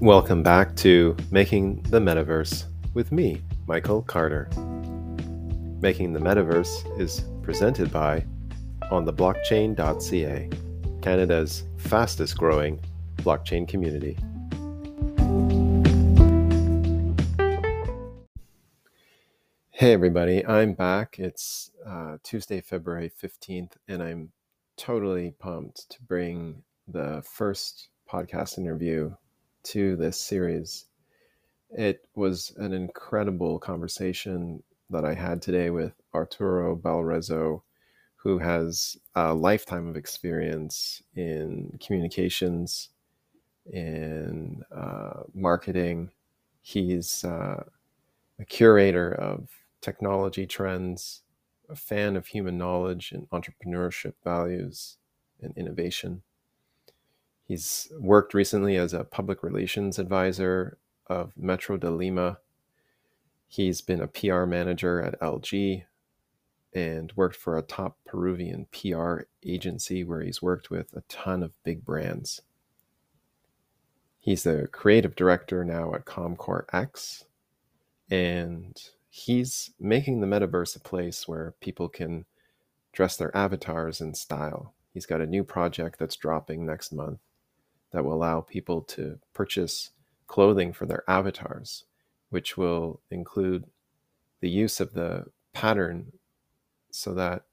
Welcome back to Making the Metaverse with me, Michael Carter. Making the Metaverse is presented by ontheblockchain.ca, Canada's fastest growing blockchain community. Hey, everybody, I'm back. It's uh, Tuesday, February 15th, and I'm totally pumped to bring the first podcast interview to this series. It was an incredible conversation that I had today with Arturo Balarezo, who has a lifetime of experience in communications, in uh, marketing. He's uh, a curator of technology trends, a fan of human knowledge and entrepreneurship values and innovation. He's worked recently as a public relations advisor of Metro de Lima. He's been a PR manager at LG and worked for a top Peruvian PR agency where he's worked with a ton of big brands. He's the creative director now at Comcore X, and he's making the metaverse a place where people can dress their avatars in style. He's got a new project that's dropping next month that will allow people to purchase clothing for their avatars, which will include the use of the pattern so that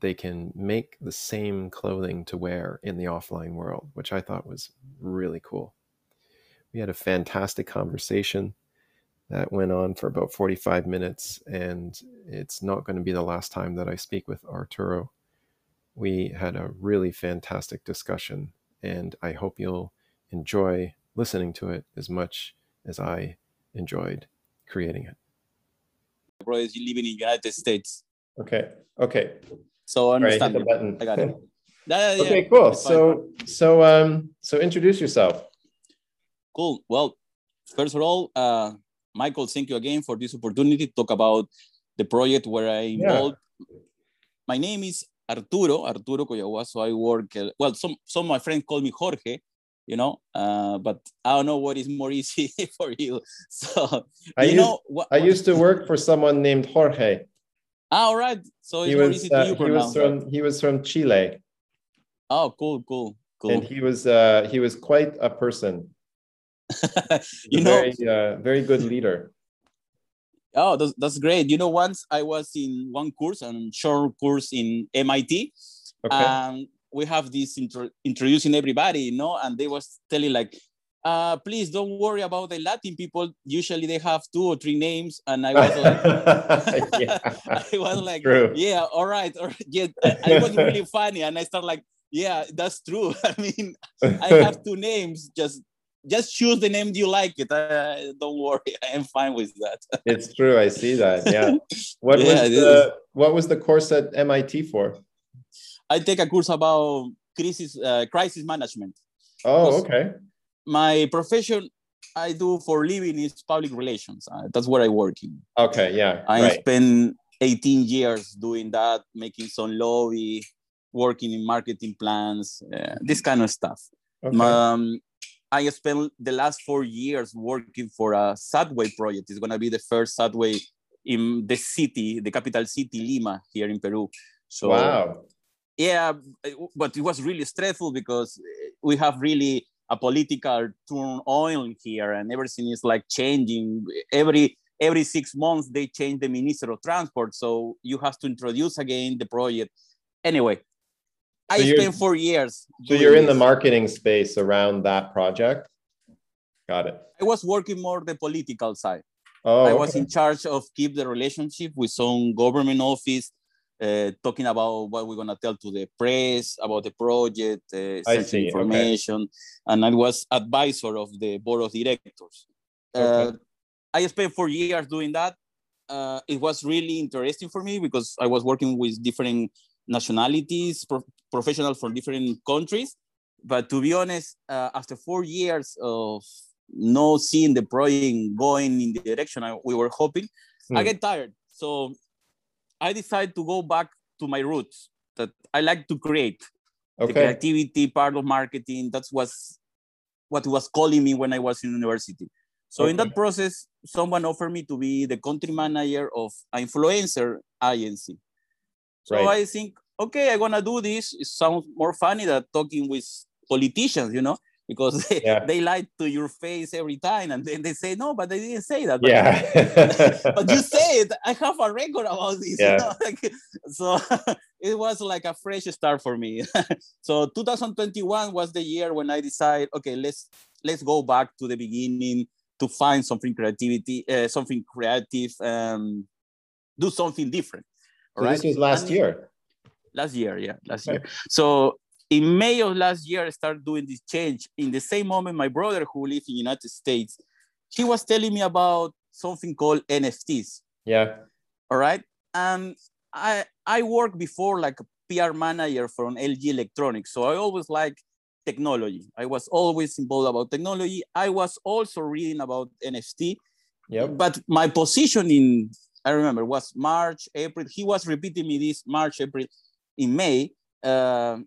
they can make the same clothing to wear in the offline world, which I thought was really cool. We had a fantastic conversation that went on for about 45 minutes, and it's not going to be the last time that I speak with Arturo. We had a really fantastic discussion and I hope you'll enjoy listening to it as much as I enjoyed creating it. Brothers, you live in the United States. Okay. Okay. So I understand. Right, button. I got it. yeah, yeah, okay, cool. So so um so introduce yourself. Cool. Well, first of all, uh Michael, thank you again for this opportunity to talk about the project where I involved. Yeah. My name is Arturo, Arturo Coyagua. So I work, uh, well, some, some of my friends call me Jorge, you know, uh, but I don't know what is more easy for you. So, I you used, know, what, I used to work for someone named Jorge. Ah, all right. So he was, uh, he was from he was from Chile. Oh, cool, cool, cool. And he was uh, he was quite a person. you know, very, uh, very good leader. Oh, that's, that's great. You know, once I was in one course, a short course in MIT, okay. and we have this intro, introducing everybody, you know, and they was telling like, uh, please don't worry about the Latin people. Usually they have two or three names, and I was like, yeah, I was like, true. yeah, all right, all right. yeah. It was really funny, and I start like, yeah, that's true. I mean, I have two names, just just choose the name you like it. Uh, don't worry, I am fine with that. it's true. I see that. Yeah. What yeah, was the What was the course at MIT for? I take a course about crisis uh, crisis management. Oh, okay. My profession I do for living is public relations. Uh, that's where I work in. Okay. Yeah. I right. spent 18 years doing that, making some lobby, working in marketing plans, uh, this kind of stuff. Okay. Um, I spent the last four years working for a subway project. It's going to be the first subway in the city, the capital city, Lima, here in Peru. So, wow. Yeah, but it was really stressful because we have really a political turn turmoil here, and everything is like changing. Every every six months they change the minister of transport, so you have to introduce again the project. Anyway, I so spent four years. So you're in this. the marketing space around that project. Got it. I was working more the political side. Oh, I was okay. in charge of keep the relationship with some government office, uh, talking about what we're gonna tell to the press about the project, uh, see. information, okay. and I was advisor of the board of directors. Uh, okay. Uh, I spent four years doing that. Uh, it was really interesting for me because I was working with different nationalities, pro professionals from different countries. But to be honest, uh, after four years of no seeing the project going in the direction I, we were hoping, mm. I hmm. get tired. So I decided to go back to my roots that I like to create. Okay. The creativity part of marketing, that's what's what was calling me when I was in university. So okay. in that process, someone offered me to be the country manager of an influencer agency. So right. I think, okay, I'm gonna do this. It sounds more funny than talking with politicians, you know because they, yeah. they lie to your face every time and then they say no but they didn't say that but, yeah but you say it i have a record about this yeah. You know? like, so it was like a fresh start for me so 2021 was the year when i decided okay let's let's go back to the beginning to find something creativity uh, something creative um do something different so right? this was last and, year last year yeah last year so in May of last year, I started doing this change. In the same moment, my brother who lives in the United States, he was telling me about something called NFTs. Yeah. All right. And I I worked before like a PR manager from LG Electronics. So I always like technology. I was always involved about technology. I was also reading about NFT. Yeah. But my position in I remember was March, April. He was repeating me this March, April, in May. Uh,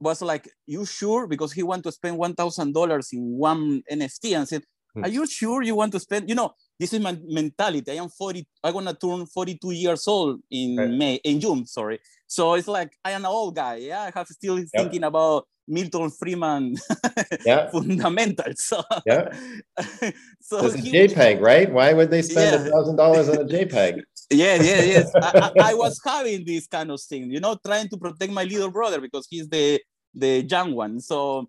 was like, "You sure?" Because he want to spend one thousand dollars in one NFT, and said, hmm. "Are you sure you want to spend?" You know, this is my mentality. I am forty. I'm gonna turn forty-two years old in right. May, in June. Sorry. So it's like I am an old guy. Yeah, I have still yep. thinking about Milton Friedman yeah. fundamentals. So, yeah. so it's a JPEG, right? Why would they spend a thousand dollars on a JPEG? Yeah, yeah, yes. I, I, I, was having this kind of thing, you know, trying to protect my little brother because he's the the young one. So,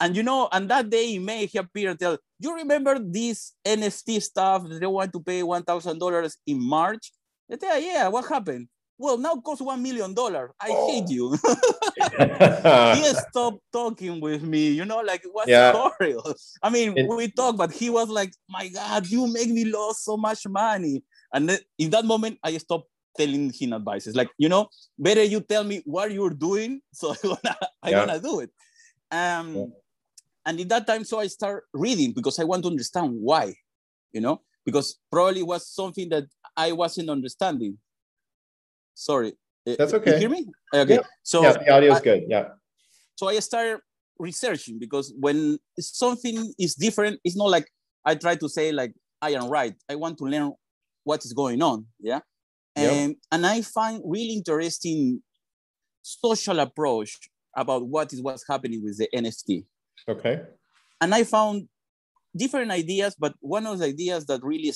and you know, and that day in May, he appeared and tell, you remember this NFT stuff that they want to pay one thousand dollars in March? I tell, yeah, what happened? Well, now costs one million dollars. I oh. hate you. he stopped talking with me, you know, like what's yeah. horrible. I mean, it, we talk, but he was like, My God, you make me lose so much money. And then in that moment, I stopped telling him advices. Like, you know, better you tell me what you're doing, so I'm gonna, I'm yeah. gonna do it. Um, yeah. And in that time, so I start reading because I want to understand why, you know, because probably was something that I wasn't understanding. Sorry. Eh, That's okay. You hear me? Okay. Yeah. So yeah, the audio is good. Yeah. So I started researching because when something is different, it's not like I try to say like I am right. I want to learn what is going on. Yeah. And, um, and I find really interesting social approach about what is what's happening with the NFT. Okay. And I found different ideas, but one of the ideas that really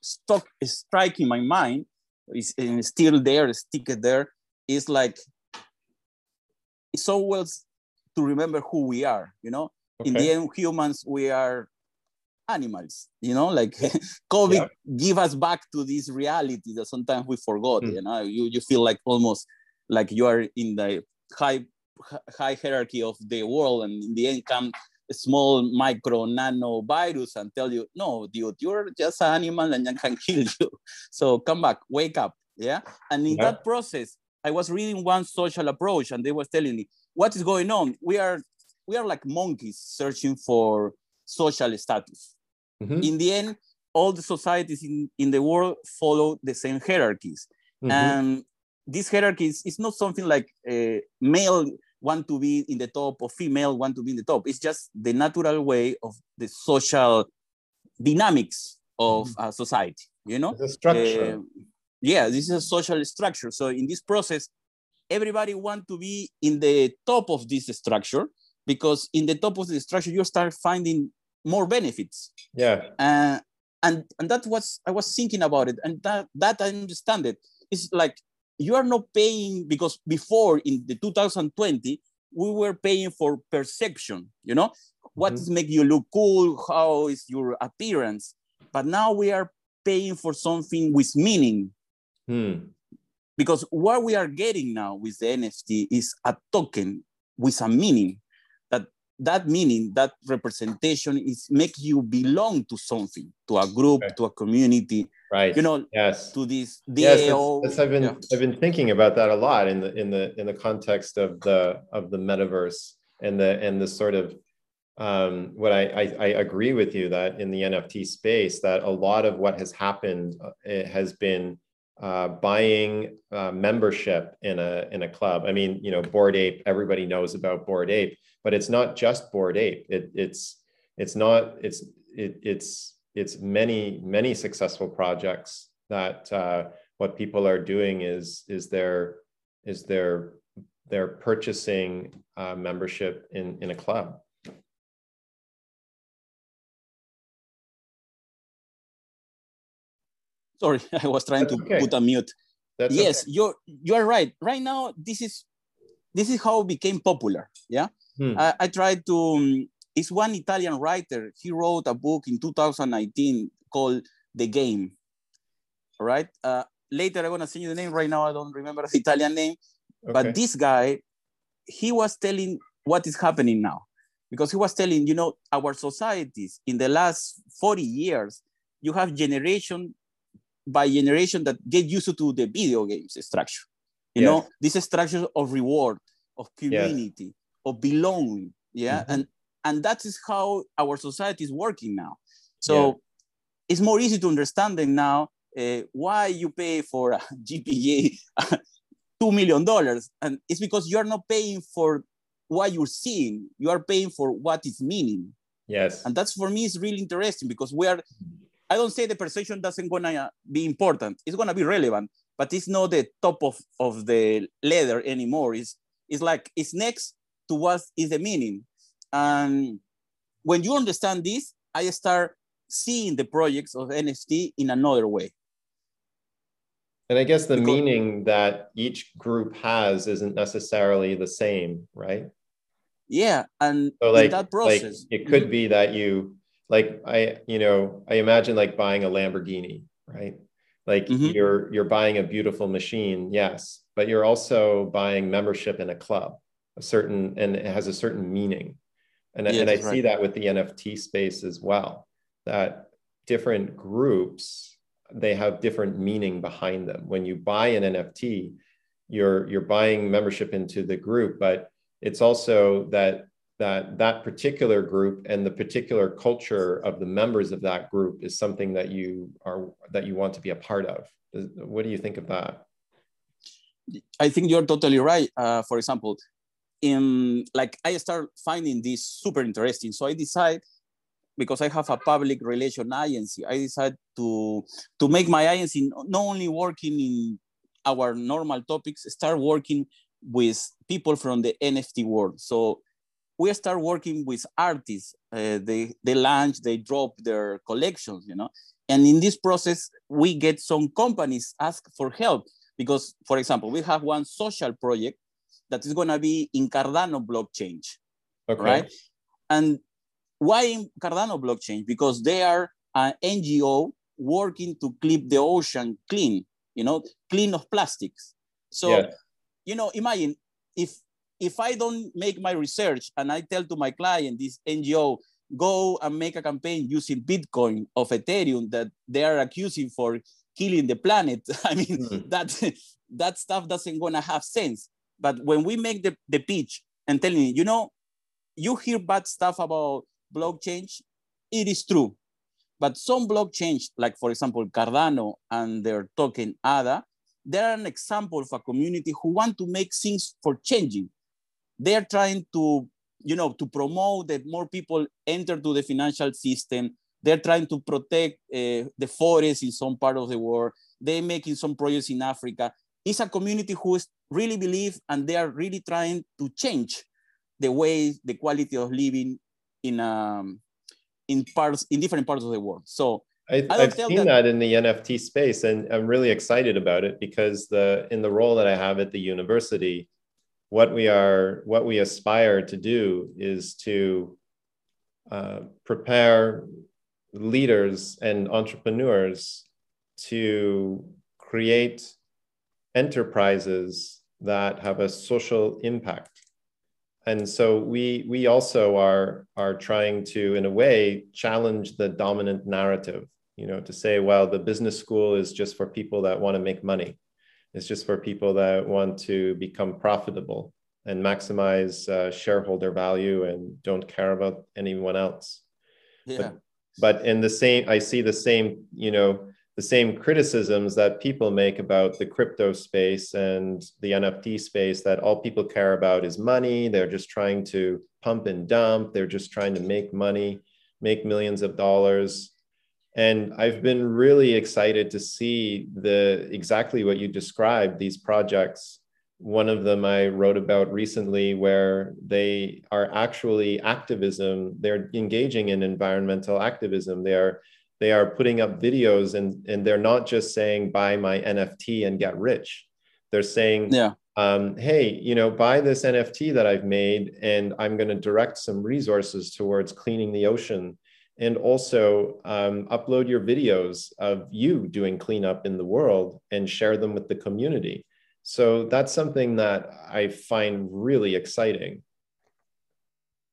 stuck strike in my mind is and still there, stick it there, is like it's always to remember who we are, you know? Okay. In the end, humans, we are animals you know like covid yeah. give us back to this reality that sometimes we forgot mm. you know you, you feel like almost like you are in the high high hierarchy of the world and in the end come a small micro nano virus and tell you no dude you're just an animal and I can kill you so come back wake up yeah and in yeah. that process i was reading one social approach and they was telling me what is going on we are we are like monkeys searching for social status Mm-hmm. In the end, all the societies in, in the world follow the same hierarchies. Mm-hmm. And these hierarchies is not something like uh, male want to be in the top or female want to be in the top. It's just the natural way of the social dynamics of mm-hmm. a society, you know? The structure. Uh, yeah, this is a social structure. So in this process, everybody want to be in the top of this structure because in the top of the structure, you start finding more benefits. Yeah. Uh, and and that was I was thinking about it, and that that I understand it. It's like you are not paying because before in the 2020 we were paying for perception. You know, what mm-hmm. make you look cool? How is your appearance? But now we are paying for something with meaning. Hmm. Because what we are getting now with the NFT is a token with a meaning that meaning, that representation is make you belong to something, to a group, right. to a community. Right. You know, yes. To this yes, That's, that's, I've been yeah. I've been thinking about that a lot in the in the in the context of the of the metaverse and the and the sort of um, what I, I, I agree with you that in the NFT space that a lot of what has happened uh, has been uh, buying uh, membership in a in a club. I mean, you know, Bored Ape. Everybody knows about Bored Ape, but it's not just Bored Ape. It, it's it's not it's it, it's it's many many successful projects that uh, what people are doing is is they're is they're they're purchasing uh, membership in in a club. Sorry, I was trying That's to okay. put a mute. That's yes, okay. you're you're right. Right now, this is this is how it became popular. Yeah, hmm. I, I tried to. Um, it's one Italian writer. He wrote a book in 2019 called The Game. All right. Uh, later, I'm gonna send you the name. Right now, I don't remember the Italian name. Okay. But this guy, he was telling what is happening now, because he was telling, you know, our societies in the last 40 years, you have generation by generation that get used to the video games structure. You know, this structure of reward, of community, of belonging. Yeah. Mm-hmm. And and that is how our society is working now. So yeah. it's more easy to understand them now uh, why you pay for a JPEG two million dollars, and it's because you are not paying for what you're seeing. You are paying for what is meaning. Yes, and that's for me is really interesting because we are I don't say the perception doesn't gonna be important. It's gonna be relevant, but it's not the top of, of the ladder anymore. It's it's like it's next to what is the meaning. And when you understand this, I start seeing the projects of NFT in another way. And I guess the because, meaning that each group has isn't necessarily the same, right? Yeah, and so like, that process, like it could be that you like I, you know, I imagine like buying a Lamborghini, right? Like mm-hmm. you're you're buying a beautiful machine, yes, but you're also buying membership in a club, a certain and it has a certain meaning. And, and I right. see that with the NFT space as well, that different groups they have different meaning behind them. When you buy an NFT, you're you're buying membership into the group, but it's also that that that particular group and the particular culture of the members of that group is something that you are that you want to be a part of. What do you think of that? I think you're totally right. Uh, for example in like i start finding this super interesting. So i decide because i have a public relation agency i decide to to make my agency not only working in our normal topics start working with people from the nft world. So we start working with artists. Uh, they they launch, they drop their collections, you know. And in this process, we get some companies ask for help because, for example, we have one social project that is going to be in Cardano blockchain, okay. right? And why in Cardano blockchain? Because they are an NGO working to keep the ocean clean, you know, clean of plastics. So, yeah. you know, imagine if if I don't make my research and I tell to my client, this NGO, go and make a campaign using Bitcoin of Ethereum that they are accusing for killing the planet, I mean, mm. that, that stuff doesn't gonna have sense. But when we make the, the pitch and telling you, you know, you hear bad stuff about blockchain, it is true. But some blockchains, like for example, Cardano and their token ADA, they're an example of a community who want to make things for changing they're trying to you know to promote that more people enter to the financial system. They're trying to protect uh, the forests in some part of the world. They're making some projects in africa. It's a community who really believe and they are really trying to change the way the quality of living in um, in parts in different parts of the world. So I, have seen that, that, in the NFT space, and I'm really excited about it because the in the role that I have at the university, what we are what we aspire to do is to uh, prepare leaders and entrepreneurs to create enterprises that have a social impact. And so we we also are are trying to in a way challenge the dominant narrative you know to say well the business school is just for people that want to make money it's just for people that want to become profitable and maximize uh, shareholder value and don't care about anyone else. Yeah. But, but in the same, I see the same, you know, the same criticisms that people make about the crypto space and the NFT space that all people care about is money. They're just trying to pump and dump. They're just trying to make money, make millions of dollars. And I've been really excited to see the exactly what you described, these projects. One of them I wrote about recently where they are actually activism, they're engaging in environmental activism. They are they are putting up videos and and they're not just saying buy my nft and get rich they're saying yeah um, hey you know buy this nft that i've made and i'm going to direct some resources towards cleaning the ocean and also um, upload your videos of you doing cleanup in the world and share them with the community so that's something that i find really exciting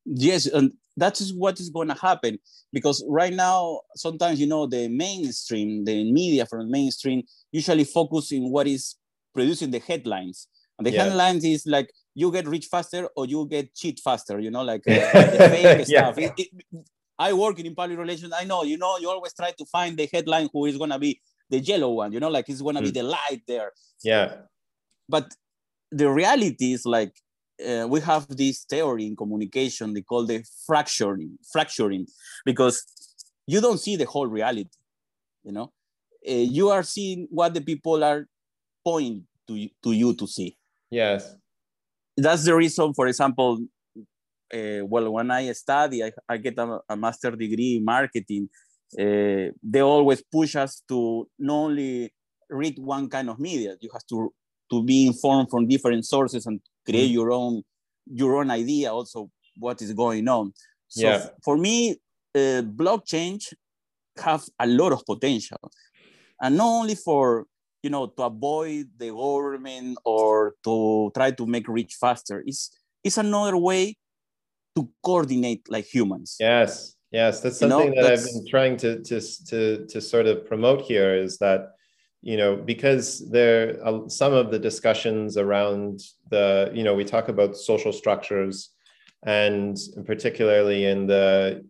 yes and that is what is going to happen because right now sometimes you know the mainstream the media from the mainstream usually focus in what is producing the headlines and the yeah. headlines is like you get rich faster or you get cheat faster you know like uh, the fake yeah. it, it, i work in public relations. I know you know you always try to find the headline who is going to be the yellow one you know like it's going to mm. be the light there. Yeah. But the reality is like uh, we have this theory in communication they call the fracturing fracturing because you don't see the whole reality you know? Uh, you are seeing what the people are pointing to, to you to see. Yes. That's the reason for example uh, well when i study i, I get a, a master degree in marketing uh, they always push us to not only read one kind of media you have to to be informed from different sources and create mm. your own your own idea also what is going on so yeah. for me uh, blockchain have a lot of potential and not only for you know to avoid the government or to try to make rich faster it's it's another way to coordinate like humans. Yes yes. That's something you know, that that's... i've been trying to to to to sort of promote here is that you know because there uh, some of the discussions around the you know we talk about social structures and particularly in the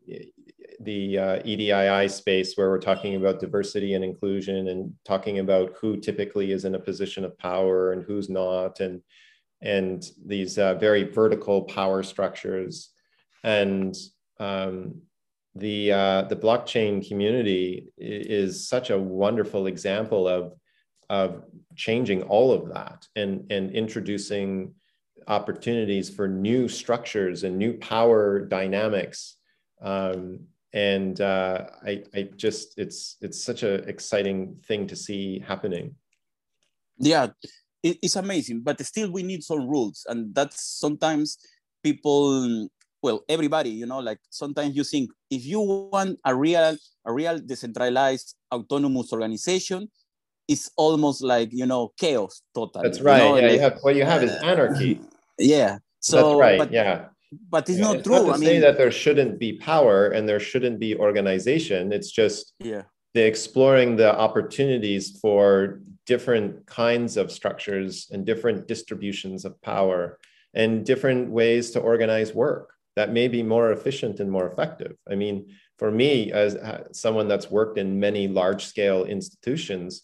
the uh, EDII space where we're talking about diversity and inclusion and talking about who typically is in a position of power and who's not and and these uh, very vertical power structures and um, the uh, the blockchain community is such a wonderful example of of changing all of that and and introducing opportunities for new structures and new power dynamics. Um, and uh, I, I just it's it's such an exciting thing to see happening. Yeah it's amazing but still we need some rules. And that's sometimes people well everybody you know like sometimes you think if you want a real a real decentralized autonomous organization it's almost like you know chaos total that's right. you know? yeah like, you have what you have is anarchy. Yeah so that's right but, yeah. but it's yeah, not it's true not to I say mean, that there shouldn't be power and there shouldn't be organization it's just yeah. the exploring the opportunities for different kinds of structures and different distributions of power and different ways to organize work that may be more efficient and more effective. I mean, for me, as uh, someone that's worked in many large scale institutions,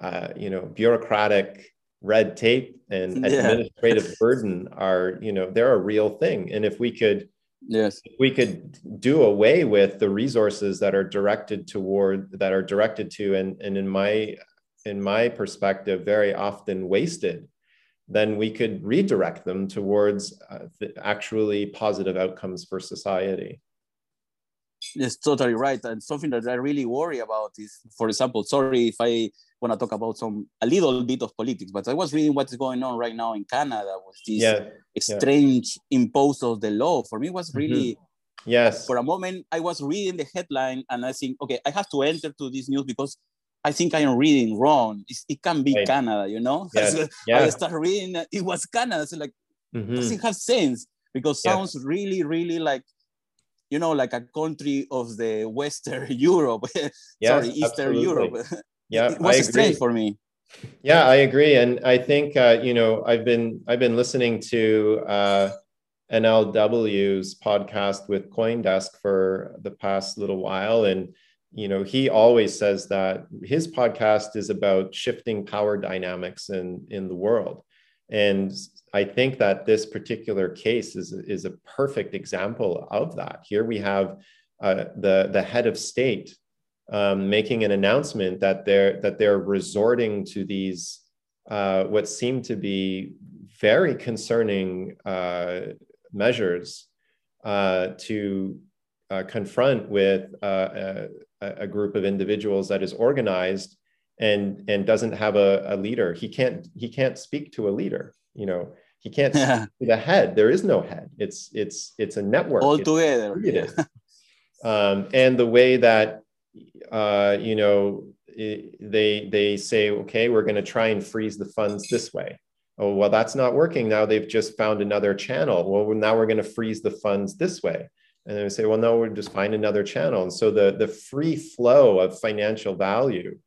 uh, you know, bureaucratic red tape and yeah. administrative burden are, you know, they're a real thing. And if we could, yes, if we could do away with the resources that are directed toward that are directed to, and and in my in my perspective, very often wasted then we could redirect them towards uh, actually positive outcomes for society. It's totally right. And something that I really worry about is, for example, sorry if I want to talk about some a little bit of politics, but I was reading what's going on right now in Canada with this yeah, strange yeah. impose of the law. For me, was really mm-hmm. yes. For a moment, I was reading the headline and I think, okay, I have to enter to this news because I think I am reading wrong. It's, it can be right. Canada, you know. So yeah. I start reading. It was Canada. So like, mm-hmm. doesn't have sense because sounds yes. really, really like, you know, like a country of the Western Europe. yes, Sorry, Eastern absolutely. Europe. Yeah, it was strange for me. Yeah, I agree, and I think uh, you know I've been I've been listening to uh, NLW's podcast with CoinDesk for the past little while, and you know, he always says that his podcast is about shifting power dynamics in in the world, and I think that this particular case is is a perfect example of that. Here we have uh, the the head of state um, making an announcement that they're that they're resorting to these uh, what seem to be very concerning uh, measures uh, to uh, confront with uh, a, group of individuals that is organized and and doesn't have a, a, leader. He can't he can't speak to a leader. You know he can't yeah. see the head. There is no head. It's it's it's a network all together. Yeah. um, and the way that uh, you know they they say okay we're going to try and freeze the funds this way oh well that's not working now they've just found another channel well now we're going to freeze the funds this way and then we say well no we'll just find another channel and so the the free flow of financial value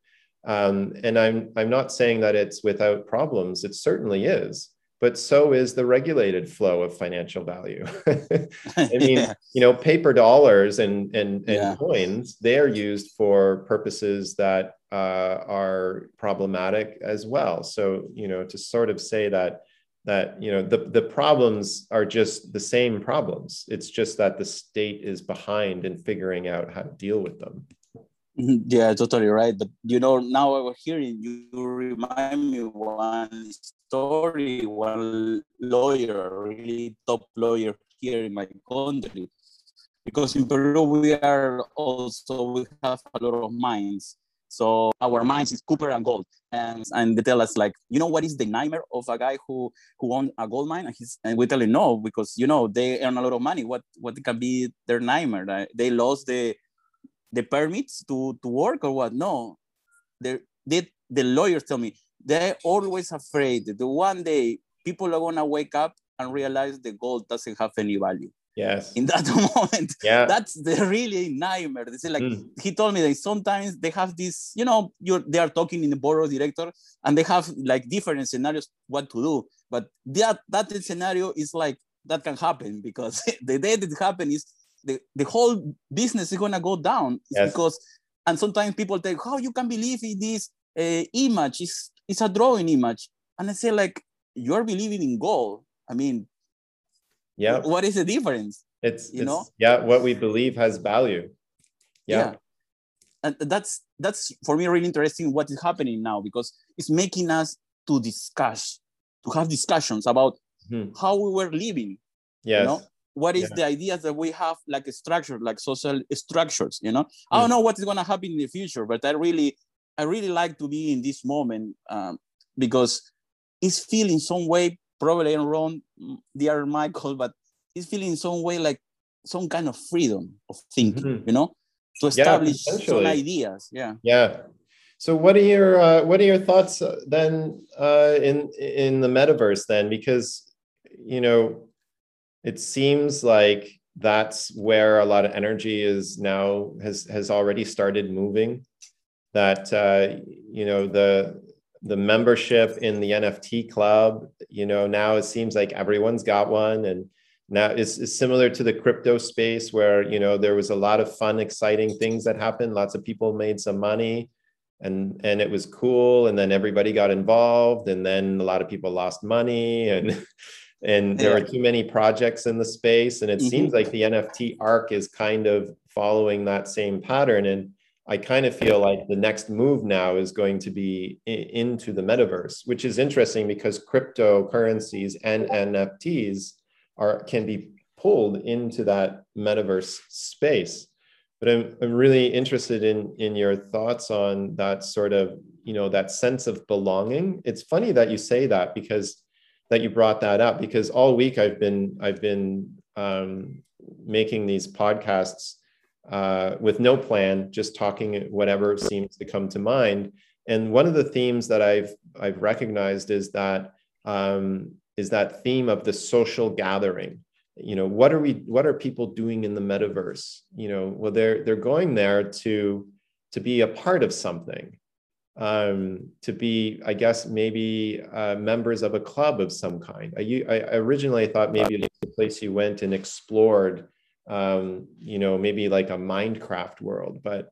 um, and i'm i'm not saying that it's without problems it certainly is but so is the regulated flow of financial value. I mean, yeah. you know, paper dollars and and, and yeah. coins, they are used for purposes that uh, are problematic as well. So, you know, to sort of say that that you know the, the problems are just the same problems. It's just that the state is behind in figuring out how to deal with them. Mm-hmm. Yeah, totally right. But you know, now I was hearing you remind me one story, one lawyer, really top lawyer here in my country. Because in Peru we are also we have a lot of mines. So our mines is copper and gold. And and they tell us like, you know what is the nightmare of a guy who who owns a gold mine? And he's and we tell him no, because you know they earn a lot of money. What what can be their nightmare? They lost the the permits to, to work or what? No, they, the lawyers tell me they're always afraid that the one day people are gonna wake up and realize the gold doesn't have any value. Yes. In that moment, yeah, that's the really nightmare. They say like mm. he told me that sometimes they have this, you know, you're they are talking in the board of director and they have like different scenarios what to do, but that that scenario is like that can happen because the day that happen is the, the whole business is gonna go down yes. because and sometimes people think how you can believe in this uh, image is it's a drawing image and I say like you're believing in gold I mean yeah what is the difference it's you it's, know yeah what we believe has value yeah. yeah and that's that's for me really interesting what is happening now because it's making us to discuss to have discussions about hmm. how we were living yes. you know what is yeah. the ideas that we have like a structure like social structures you know mm. i don't know what is going to happen in the future but i really i really like to be in this moment um, because it's feeling some way probably i'm wrong dear michael but it's feeling some way like some kind of freedom of thinking mm-hmm. you know? To establish yeah, some ideas yeah. Yeah. So what are your uh, what are your thoughts uh, then uh, in in the metaverse then? Because you know it seems like that's where a lot of energy is now has has already started moving. That uh, you know the the membership in the nft club you know now it seems like everyone's got one. And now it's, it's similar to the crypto space where you know there was a lot of fun exciting things that happened. Lots of people made some money and and it was cool. And then everybody got involved and then a lot of people lost money and and there yeah. are too many projects in the space. And it mm-hmm. seems like the nft arc is kind of following that same pattern. And i kind of feel like the next move now is going to be into the metaverse which is interesting because cryptocurrencies and nfts are can be pulled into that metaverse space. But i'm, I'm really interested in in your thoughts on that sort of you know that sense of belonging. It's funny that you say that because that you brought that up because all week I've been I've been um, making these podcasts uh, with no plan, just talking whatever seems to come to mind. And one of the themes that I've I've recognized is that um, is that theme of the social gathering. You know, what are we? What are people doing in the metaverse? You know, well, they're they're going there to to be a part of something um, to be, I guess, maybe uh, members of a club of some kind. I, I originally thought maybe it was the place you went and explored, um, you know, maybe like a Minecraft world, but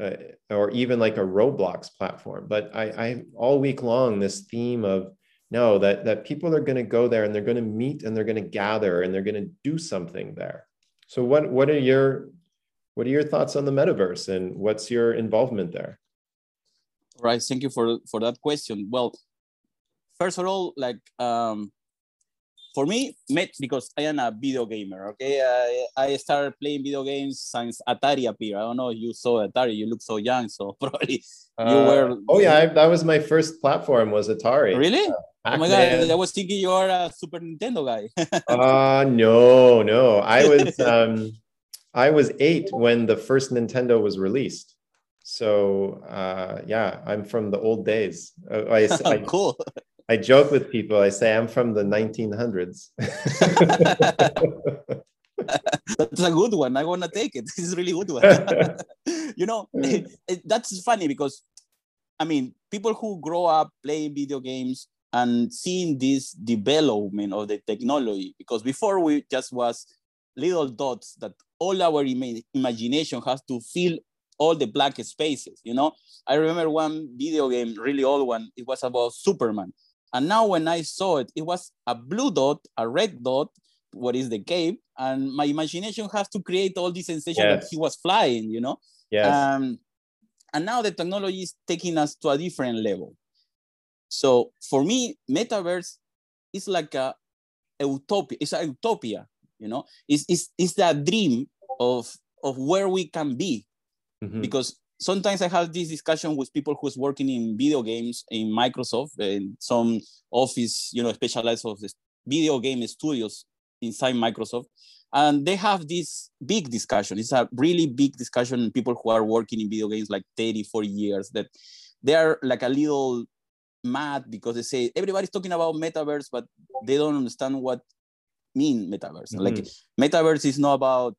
uh, or even like a Roblox platform. But I, I all week long this theme of no that that people are going to go there and they're going to meet and they're going to gather and they're going to do something there. So what what are your what are your thoughts on the metaverse and what's your involvement there? Right. Thank you for for that question. Well, first of all, like um, for me, met because I am a video gamer. Okay, I, I started playing video games since Atari appeared. I don't know if you saw Atari. You look so young, so probably you uh, were. Oh yeah, I, that was my first platform. Was Atari. Really? Uh, oh my god! I was thinking you are a Super Nintendo guy. uh no, no. I was um, I was eight when the first Nintendo was released. So uh, yeah, I'm from the old days. Uh, I, I, cool. I joke with people. I say I'm from the 1900s. that's a good one. I want to take it. This is really good one. you know, that's funny because, I mean, people who grow up playing video games and seeing this development of the technology, because before we just was little dots that all our Im- imagination has to fill all the black spaces. You know, I remember one video game, really old one. It was about Superman and now when I saw it, it was a blue dot, a red dot, what is the cape, and my imagination has to create all this sensation yes. that he was flying, you know? Yes. Um, and now the technology is taking us to a different level. So for me, metaverse is like a, a utopia. It's a utopia, you know? It's, it's, it's that dream of, of where we can be. Mm-hmm. Because sometimes I have this discussion with people who's working in video games in Microsoft and some office, you know, specialized of the video game studios inside Microsoft. And they have this big discussion. It's a really big discussion. People who are working in video games like 30, 40 years that they're like a little mad because they say everybody's talking about metaverse, but they don't understand what mean metaverse. Mm-hmm. Like metaverse is not about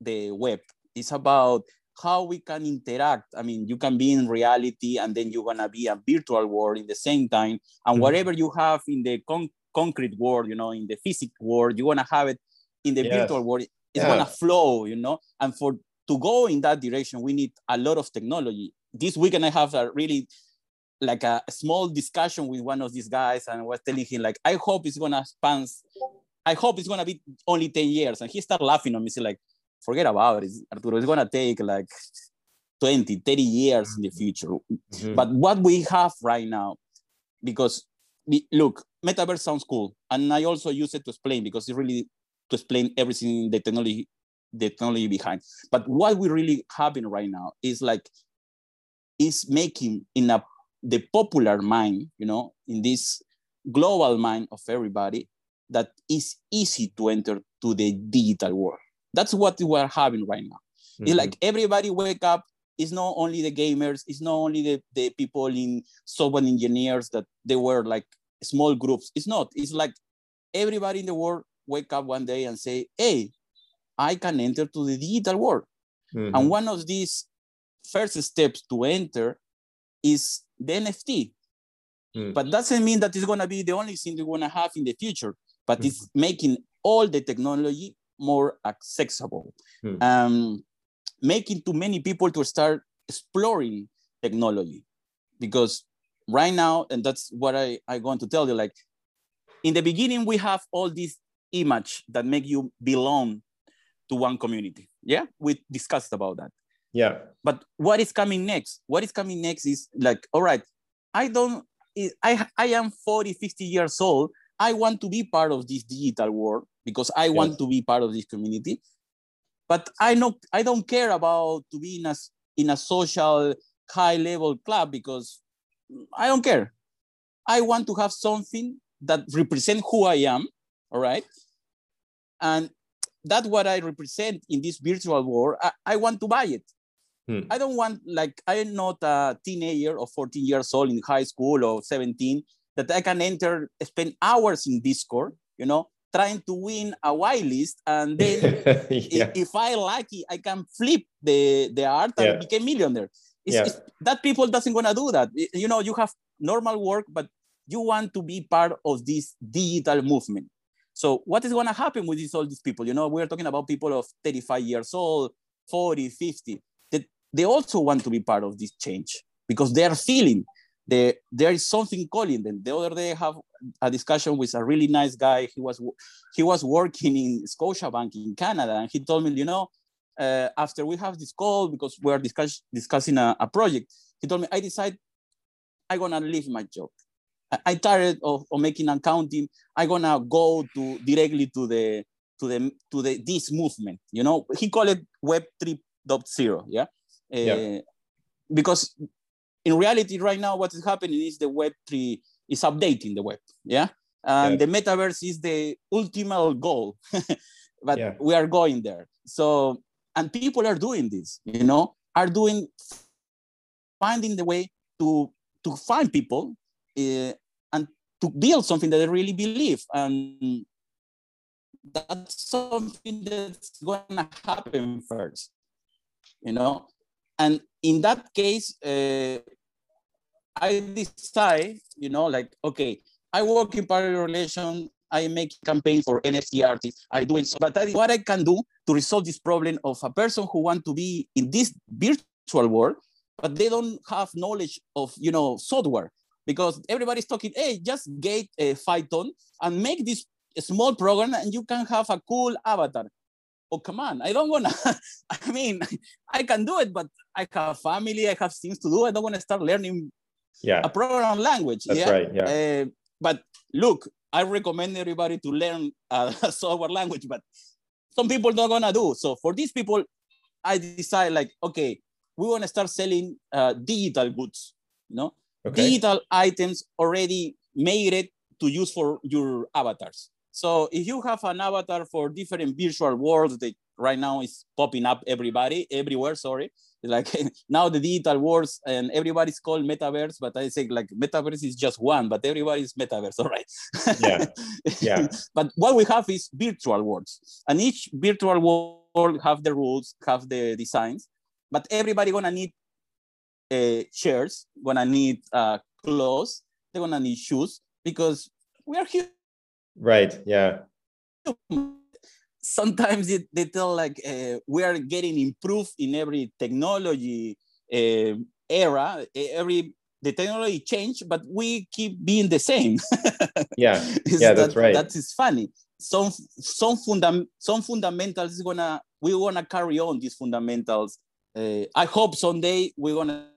the web. It's about how we can interact. I mean, you can be in reality and then you're gonna be a virtual world in the same time. And mm-hmm. whatever you have in the con- concrete world, you know, in the physical world, you wanna have it in the yes. virtual world. It's yeah. gonna flow, you know. And for to go in that direction, we need a lot of technology. This weekend I have a really like a, small discussion with one of these guys and I was telling him like, I hope it's gonna span I hope it's gonna be only 10 years. And he started laughing on me, say like, forget about it, Arturo. It's gonna take like 20, 30 years in the mm-hmm. future. Mm-hmm. But what we have right now, because we, look, metaverse sounds cool, and I also use it to explain because it's really to explain everything the technology, the technology behind. But what we really having right now is like is making in a the popular mind, you know, in this global mind of everybody, that is easy to enter to the digital world. That's what we're having right now. Mm-hmm. It's like everybody wake up. It's not only the gamers. It's not only the, the people in software engineers that they were like small groups. It's not. It's like everybody in the world wake up one day and say, "Hey, I can enter to the digital world." Mm-hmm. And one of these first steps to enter is the NFT. Mm. But doesn't mean that it's gonna be the only thing we're gonna have in the future. But mm. it's making all the technology more accessible, hmm. um, making too many people to start exploring technology. Because right now, and that's what I, I want to tell you, like in the beginning, we have all these image that make you belong to one community. Yeah, we discussed about that. Yeah. But what is coming next? What is coming next is like, all right, I don't, I, I am 40, 50 years old. I want to be part of this digital world because I yes. want to be part of this community. But I know I don't care about to be in a in a social high level club because I don't care. I want to have something that represent who I am, all right? And that's what I represent in this virtual world. I, I want to buy it. Hmm. I don't want like I am not a teenager or 14 years old in high school or 17 that I can enter, spend hours in Discord, you know, trying to win a whitelist, and then yeah. if, if, I it, I can flip the, the art and yeah. become millionaire. It's, yeah. it's, that people doesn't want to do that. You know, you have normal work, but you want to be part of this digital movement. So what is gonna happen with these, all these people? You know, we're talking about people of 35 years old, 40, 50. That they also want to be part of this change because they are feeling the, there is something calling them. The other day, I have a discussion with a really nice guy. He was he was working in Scotiabank in Canada, and he told me, you know, uh, after we have this call because we are discuss, discussing a, a, project, he told me, I decide I'm gonna leave my job. I, I tired of, of making accounting. I'm gonna go to directly to the to the to the this movement. You know, he called it Web 3.0. Yeah. Uh, yeah. Because in reality, right now, what is happening is the Web 3 is updating the web. Yeah. And yeah. the metaverse is the ultimate goal. but yeah. we are going there. So, and people are doing this, you know, are doing, finding the way to to find people uh, and to build something that they really believe. And that's something that's going to happen first, you know. And in that case, uh, I decide, you know, like, okay, I work in public relation, I make campaign for NFT artists, I do it, so, but that is what I can do to resolve this problem of a person who want to be in this virtual world, but they don't have knowledge of, you know, software because everybody's talking, hey, just get a Python and make this small program and you can have a cool avatar. Oh, come on, I don't wanna, I mean, I can do it, but I have family, I have things to do. I don't wanna start learning yeah. a program language. That's yeah? right. Yeah. Uh, but look, I recommend everybody to learn a software language, but some people not gonna do. So for these people, I decide like, okay, we want to start selling uh, digital goods, you know, okay. digital items already made it to use for your avatars. So if you have an avatar for different virtual worlds that right now is popping up everybody everywhere, sorry, like now the digital worlds and everybody's called metaverse, but I say like metaverse is just one, but everybody's metaverse, all right? Yeah, yeah. but what we have is virtual worlds, and each virtual world have the rules, have the designs, but everybody gonna need uh, chairs, gonna need uh, clothes, they're gonna need shoes because we are here. Right. Yeah sometimes it, they tell like uh, we are getting improved in every technology uh, era every the technology change but we keep being the same. Yeah. Yeah that's right. that is funny. Some some fundam some fundamentals is gonna we're gonna carry on these fundamentals. Uh, i hope someday we're gonna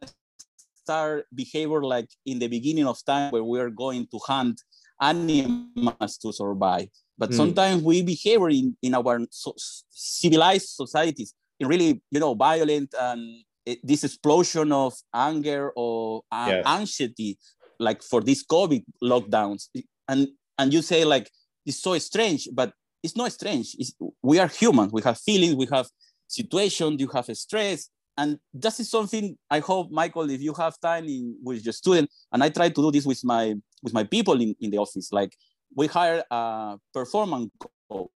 start behavior like in the beginning of time where we're going to hunt animals to survive but mm. sometimes we behave in, in our so, civilized societies in really, you know, violent and it, this explosion of anger or uh, yes. anxiety, like for these COVID lockdowns. And, and you say like, it's so strange, but it's not strange. It's, we are human. We have feelings, we have situations, you have stress. And that is something I hope, Michael, if you have time in, with your student, and I try to do this with my with my people in, in the office, like we hired a performance coach.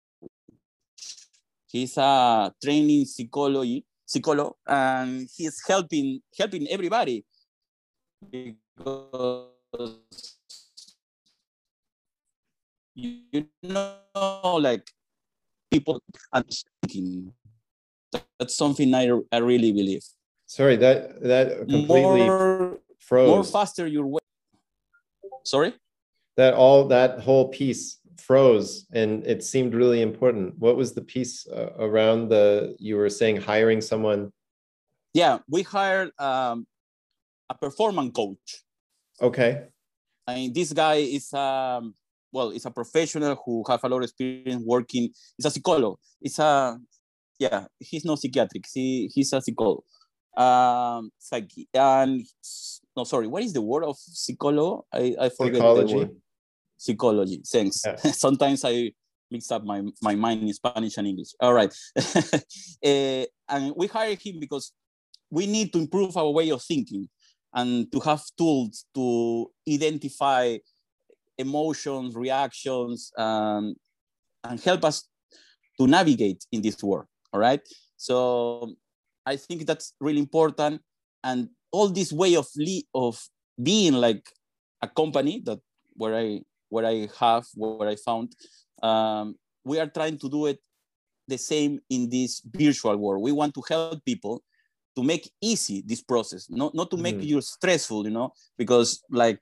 He's a training psychology psychologist, and he's helping helping everybody because you know, like people are thinking. That's something I, I really believe. Sorry, that that completely more, froze. More faster your way. Sorry that all that whole piece froze and it seemed really important. What was the piece uh, around the you were saying hiring someone? Yeah we hired um, a performance coach. Okay. I mean this guy is um well it's a professional who have a lot of experience working. He's a psychologist it's a yeah he's not psychiatric he, he's a psychologist um psyche and no sorry what is the word of psycholo i i forget Psychology. Psychology. Thanks. Yeah. Sometimes I mix up my, my mind in Spanish and English. All right. uh, and we hired him because we need to improve our way of thinking and to have tools to identify emotions, reactions, um, and help us to navigate in this world. All right. So I think that's really important. And all this way of le- of being like a company that where I what I have, what I found. Um, we are trying to do it the same in this virtual world. We want to help people to make easy this process, not not to make mm. you stressful, you know, because like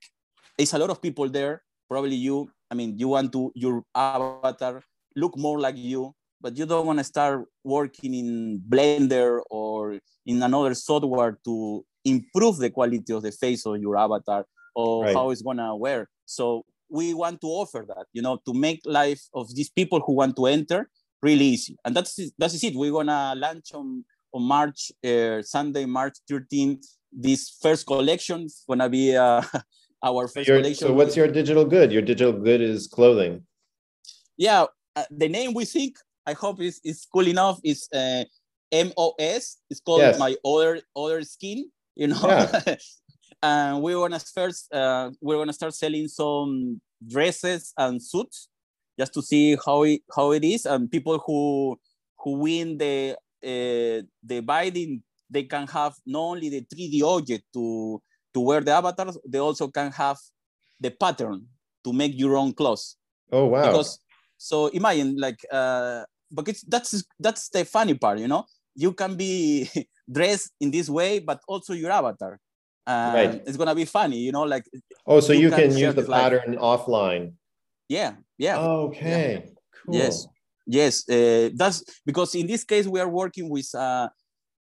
it's a lot of people there. Probably you, I mean, you want to your avatar look more like you, but you don't want to start working in Blender or in another software to improve the quality of the face of your avatar or right. how it's gonna wear. So we want to offer that, you know, to make life of these people who want to enter really easy. And that's that's it. We're gonna launch on on March uh, Sunday, March 13th. This first collection is gonna be uh, our first your, collection. So what's your digital good? Your digital good is clothing. Yeah, uh, the name we think I hope is is cool enough. Is uh, MOS. It's called yes. my other other skin. You know. Yeah. and we wanna first uh, we're gonna start selling some dresses and suits just to see how it how it is. And people who who win the uh, the bidding they can have not only the 3d object to to wear the avatars they also can have the pattern to make your own clothes. Oh wow. Because so imagine like uh but it's that's that's the funny part you know? You can be dressed in this way but also your avatar uh, right. it's gonna be funny you know like oh so you, can, use the pattern life. offline yeah yeah okay yeah. cool yes yes uh, that's because in this case we are working with uh,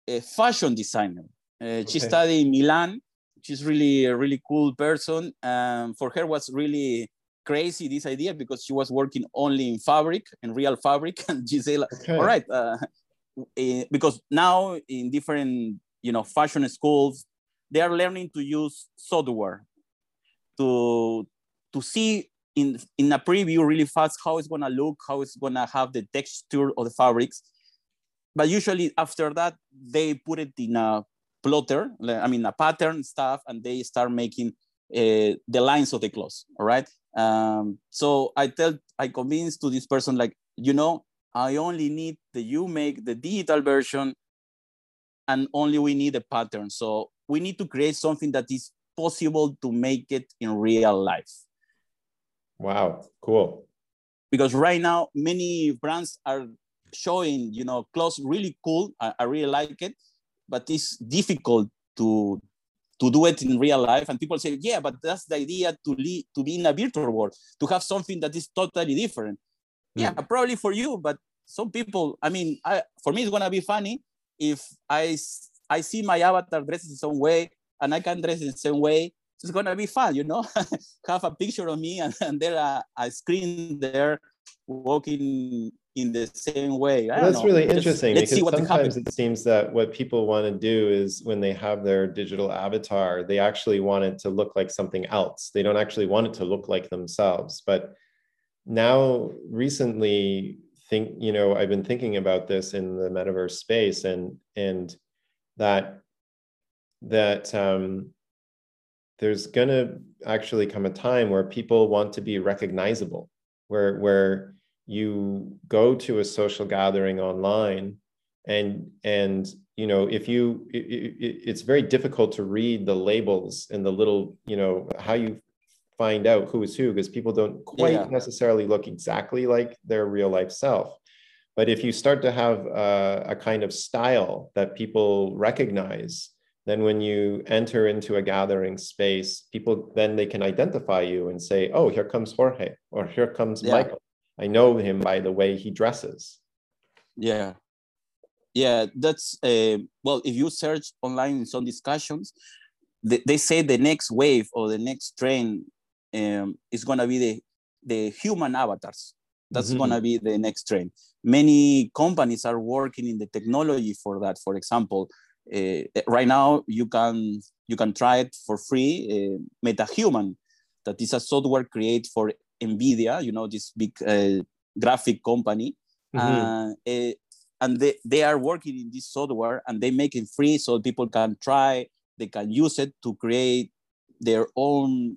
a fashion designer uh, okay. she studied in milan she's really a really cool person um, for her was really crazy this idea because she was working only in fabric and real fabric and she said okay. all right uh, eh, because now in different you know fashion schools they are learning to use software to to see in in a preview really fast how it's gonna look how it's gonna have the texture of the fabrics but usually after that they put it in a plotter i mean a pattern stuff and they start making uh, the lines of the clothes all right um, so I tell, I convince to this person, like, you know, I only need that you make the digital version and only we need a pattern. So we need to create something that is possible to make it in real life. Wow, cool. Because right now, many brands are showing, you know, clothes really cool. I, I really like it, but it's difficult to to do it in real life and people say yeah but that's the idea to lead, to be in a virtual world to have something that is totally different mm. yeah probably for you but some people i mean I, for me it's gonna be funny if i i see my avatar dressed in some way and i can dress in the same way it's gonna be fun you know have a picture of me and, and there a, a screen there walking in the same way. that's know. really interesting because sometimes it seems that what people want to do is when they have their digital avatar, they actually want it to look like something else. They don't actually want it to look like themselves. But now, recently, think you know, I've been thinking about this in the metaverse space, and and that that um, there's going to actually come a time where people want to be recognizable, where where you go to a social gathering online and and you know if you it, it, it's very difficult to read the labels and the little you know how you find out who is who because people don't quite yeah. necessarily look exactly like their real life self but if you start to have a, a kind of style that people recognize then when you enter into a gathering space people then they can identify you and say oh here comes jorge or here comes yeah. michael I know him by the way he dresses. Yeah. Yeah, that's uh, well. If you search online in some discussions, they, they say the next wave or the next trend um, is gonna be the the human avatars. That's mm-hmm. gonna be the next trend. Many companies are working in the technology for that. For example, uh, right now you can you can try it for free. Uh, MetaHuman, that is a software created for Nvidia, you know, this big uh, graphic company, mm-hmm. uh, and they, they are working in this software and they make it free so people can try, they can use it to create their own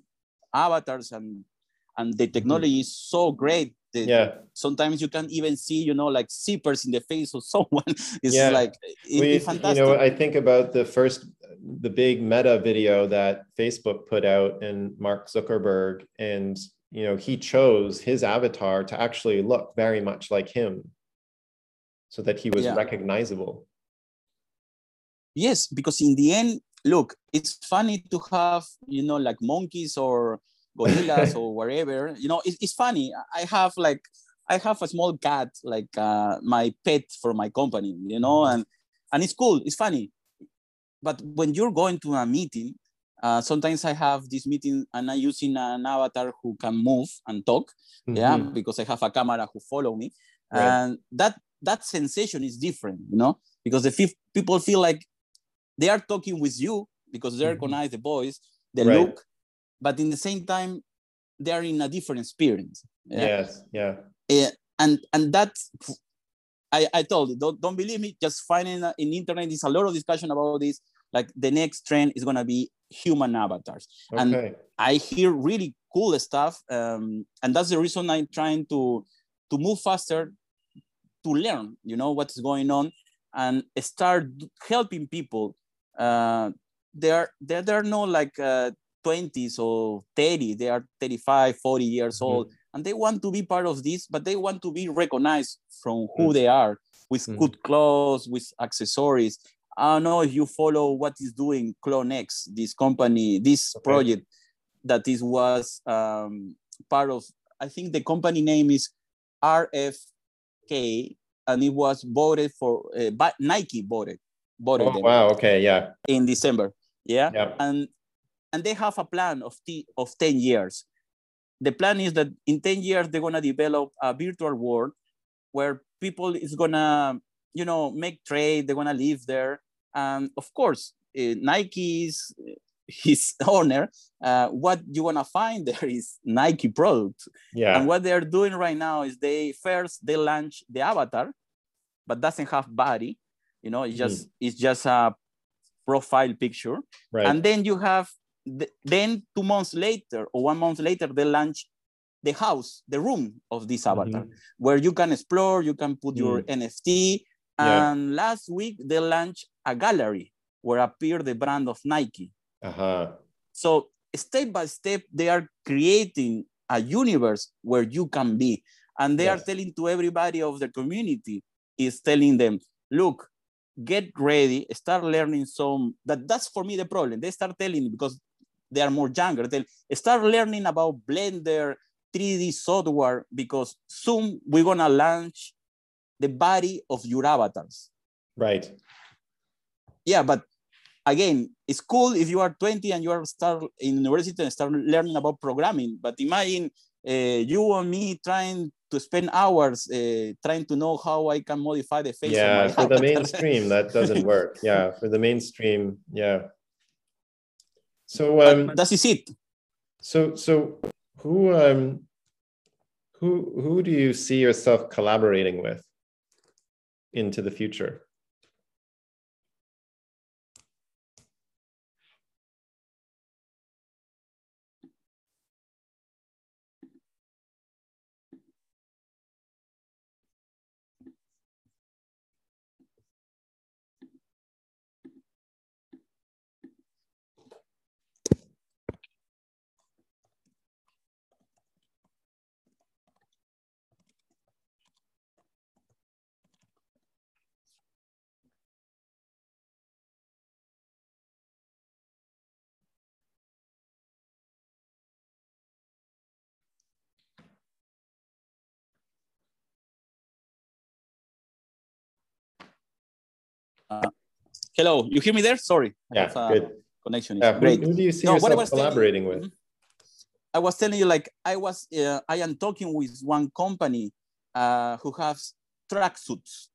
avatars and and the technology mm-hmm. is so great that yeah. sometimes you can't even see, you know, like zippers in the face of someone. it's yeah. like it, we, it's fantastic. You know, I think about the first the big meta video that Facebook put out and Mark Zuckerberg and you know he chose his avatar to actually look very much like him so that he was yeah. recognizable yes because in the end look it's funny to have you know like monkeys or gorillas or whatever you know it, it's funny i have like i have a small cat like uh, my pet for my company you know mm-hmm. and and it's cool it's funny but when you're going to a meeting uh, sometimes I have this meeting and I'm using an avatar who can move and talk, mm-hmm. yeah, because I have a camera who follow me, right. and that that sensation is different, you know, because the f- people feel like they are talking with you because they mm-hmm. recognize the voice, the right. look, but in the same time they are in a different experience. Yeah? Yes, yeah, uh, and and that I, I told you, don't, don't believe me, just finding in internet, there's a lot of discussion about this. Like the next trend is gonna be human avatars. Okay. And I hear really cool stuff. Um, and that's the reason I'm trying to, to move faster to learn, you know, what's going on and start helping people. Uh, they're, they're, they're like uh, 20s or 30, they are 35, 40 years mm-hmm. old. And they want to be part of this, but they want to be recognized from who mm-hmm. they are with mm-hmm. good clothes, with accessories. I don't know if you follow what is doing CloneX, this company, this okay. project that is was um, part of. I think the company name is RFK, and it was voted for. Uh, but Nike voted. Voted. Oh, wow. Okay. Yeah. In December. Yeah. Yep. And and they have a plan of t- of ten years. The plan is that in ten years they're gonna develop a virtual world where people is gonna you know make trade. They're gonna live there and of course, uh, Nike's his owner, uh, what you want to find there is Nike product. Yeah. And what they're doing right now is they first they launch the avatar, but doesn't have body. You know, it's mm. just mm. it's just a profile picture. Right. And then you have the, then two months later or one month later they launch the house, the room of this avatar, mm-hmm. where you can explore, you can put mm. your NFT, and last week they launched a gallery where appeared the brand of Nike. Uh-huh. So step by step, they are creating a universe where you can be. And they yes. are telling to everybody of the community, is telling them, look, get ready, start learning some, that that's for me the problem. They start telling because they are more younger, they start learning about Blender, 3D software, because soon we're gonna launch the body of your avatars. Right. Yeah, but again, it's cool if you are 20 and you are start in university and start learning about programming. But imagine uh, you and me trying to spend hours uh, trying to know how I can modify the face. Yeah, for the mainstream, that doesn't work. Yeah, for the mainstream, yeah. So um, that is it. So so who um who who do you see yourself collaborating with? into the future. Uh, hello, you hear me there? Sorry. Yeah, uh, good. Connection yeah, great. Who, who, do you see no, yourself collaborating with? Mm-hmm. I was telling you, like, I was, uh, I am talking with one company uh, who has tracksuits,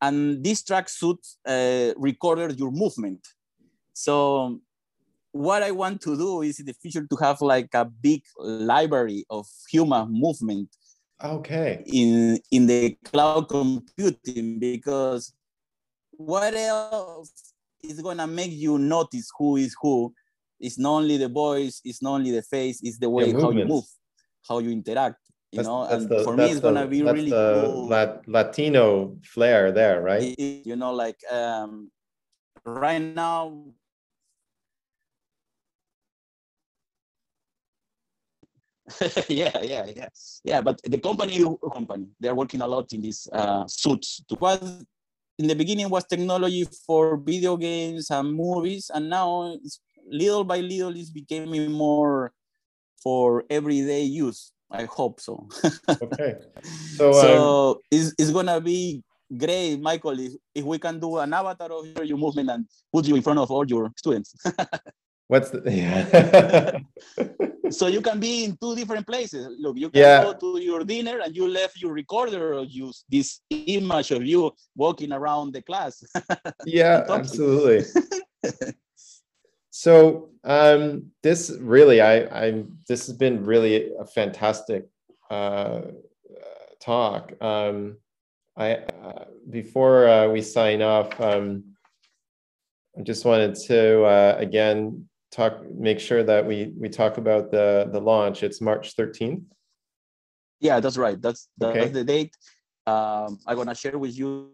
and these tracksuits uh, recorded your movement. So, what I want to do is in the future to have like a big library of human movement. Okay. In in the cloud computing because what else is gonna make you notice who is who? It's not only the voice, it's not only the face, it's the way how you move, how you interact. You that's, know, that's and the, for me, it's the, gonna be really cool. Lat- Latino flair there, right? It, you know, like um, right now, yeah, yeah, yeah, yeah. But the company, company, they're working a lot in these uh, suits. To what in the beginning was technology for video games and movies, and now little by little it's becoming more for everyday use. I hope so. okay. So, so um, it's, it's gonna be great, Michael, if, if we can do an avatar of your movement and put you in front of all your students. What's the yeah? so you can be in two different places. Look, you can yeah. go to your dinner and you left your recorder or use this image of you walking around the class. yeah, absolutely. so um, this really, I, I, this has been really a fantastic uh, talk. Um, I uh, before uh, we sign off, um, I just wanted to uh, again talk, make sure that we we talk about the the launch. It's March 13th. Yeah, that's right. That's, that's okay. the date. Um, I'm gonna share with you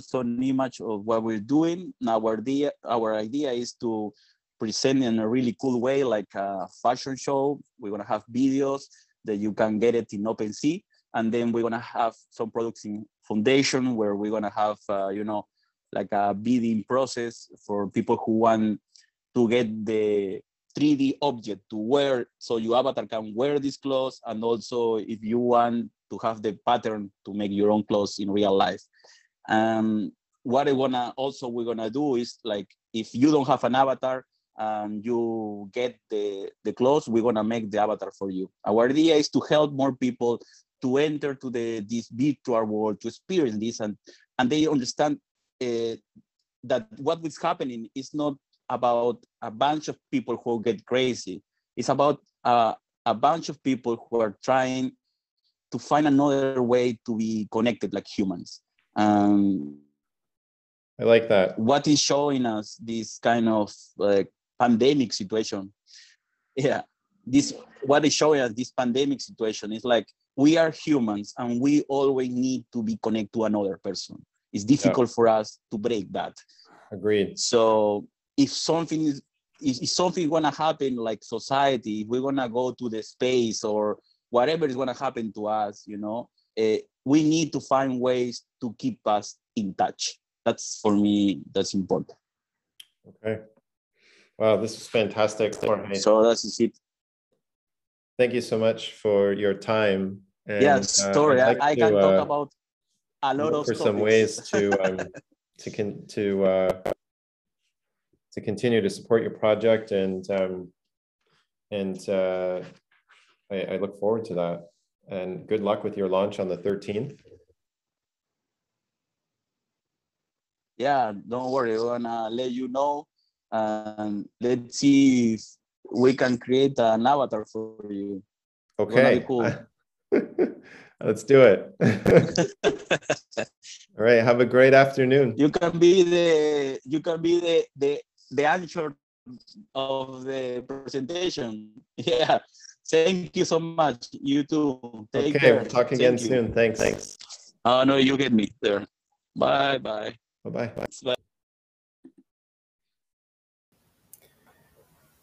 some image of what we're doing. Now, our idea, our idea is to present in a really cool way, like a fashion show. We're gonna have videos that you can get it in OpenSea, and then we're gonna have some products in Foundation where we're gonna have, uh, you know, like a bidding process for people who want to get the 3D object to wear so your avatar can wear these clothes and also if you want to have the pattern to make your own clothes in real life. Um, what I wanna also we're gonna do is like if you don't have an avatar and you get the, the clothes, we're gonna make the avatar for you. Our idea is to help more people to enter to the this virtual world to experience this and and they understand uh, that what is happening is not about a bunch of people who get crazy. It's about uh, a bunch of people who are trying to find another way to be connected like humans. Um, I like that. What is showing us this kind of like pandemic situation? Yeah, this what is showing us this pandemic situation is like we are humans and we always need to be connected to another person. It's difficult yeah. for us to break that. Agreed. So if something is if something gonna happen like society, if we're gonna go to the space or whatever is gonna happen to us, you know, uh, we need to find ways to keep us in touch. That's for me, that's important. Okay. Wow, this is fantastic. So that's it. Thank you so much for your time. And, yeah, sorry, uh, like I, I to, can talk uh, about a lot of for some ways to um, to con- to uh, to continue to support your project and um, and uh, I, I look forward to that. And good luck with your launch on the 13th. Yeah, don't worry. We're gonna let you know, and let's see if we can create an avatar for you. Okay. Cool. Let's do it. All right. Have a great afternoon. You can be the you can be the the the answer of the presentation. Yeah. Thank you so much. You too. Take okay, care. we'll talk again Thank soon. You. Thanks. Thanks. Oh no, you get me there. Bye bye. Bye bye. Bye.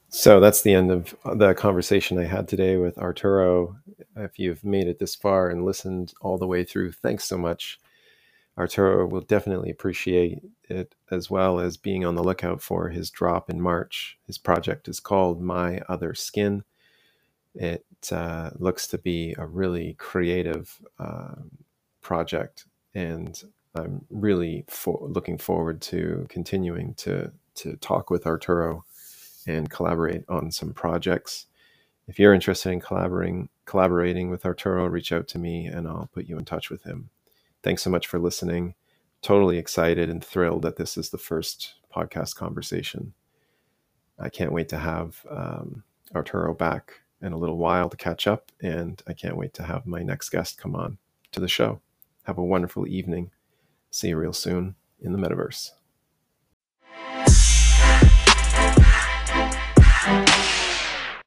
So that's the end of the conversation I had today with Arturo. If you've made it this far and listened all the way through, thanks so much. Arturo will definitely appreciate it as well as being on the lookout for his drop in March. His project is called My Other Skin. It uh, looks to be a really creative uh, project, and I'm really looking forward to continuing to to talk with Arturo and collaborate on some projects. If you're interested in collaborating collaborating with Arturo, reach out to me and I'll put you in touch with him. Thanks so much for listening. Totally excited and thrilled that this is the first podcast conversation. I can't wait to have um, Arturo back in a little while to catch up, and I can't wait to have my next guest come on to the show. Have a wonderful evening. See you real soon in the metaverse.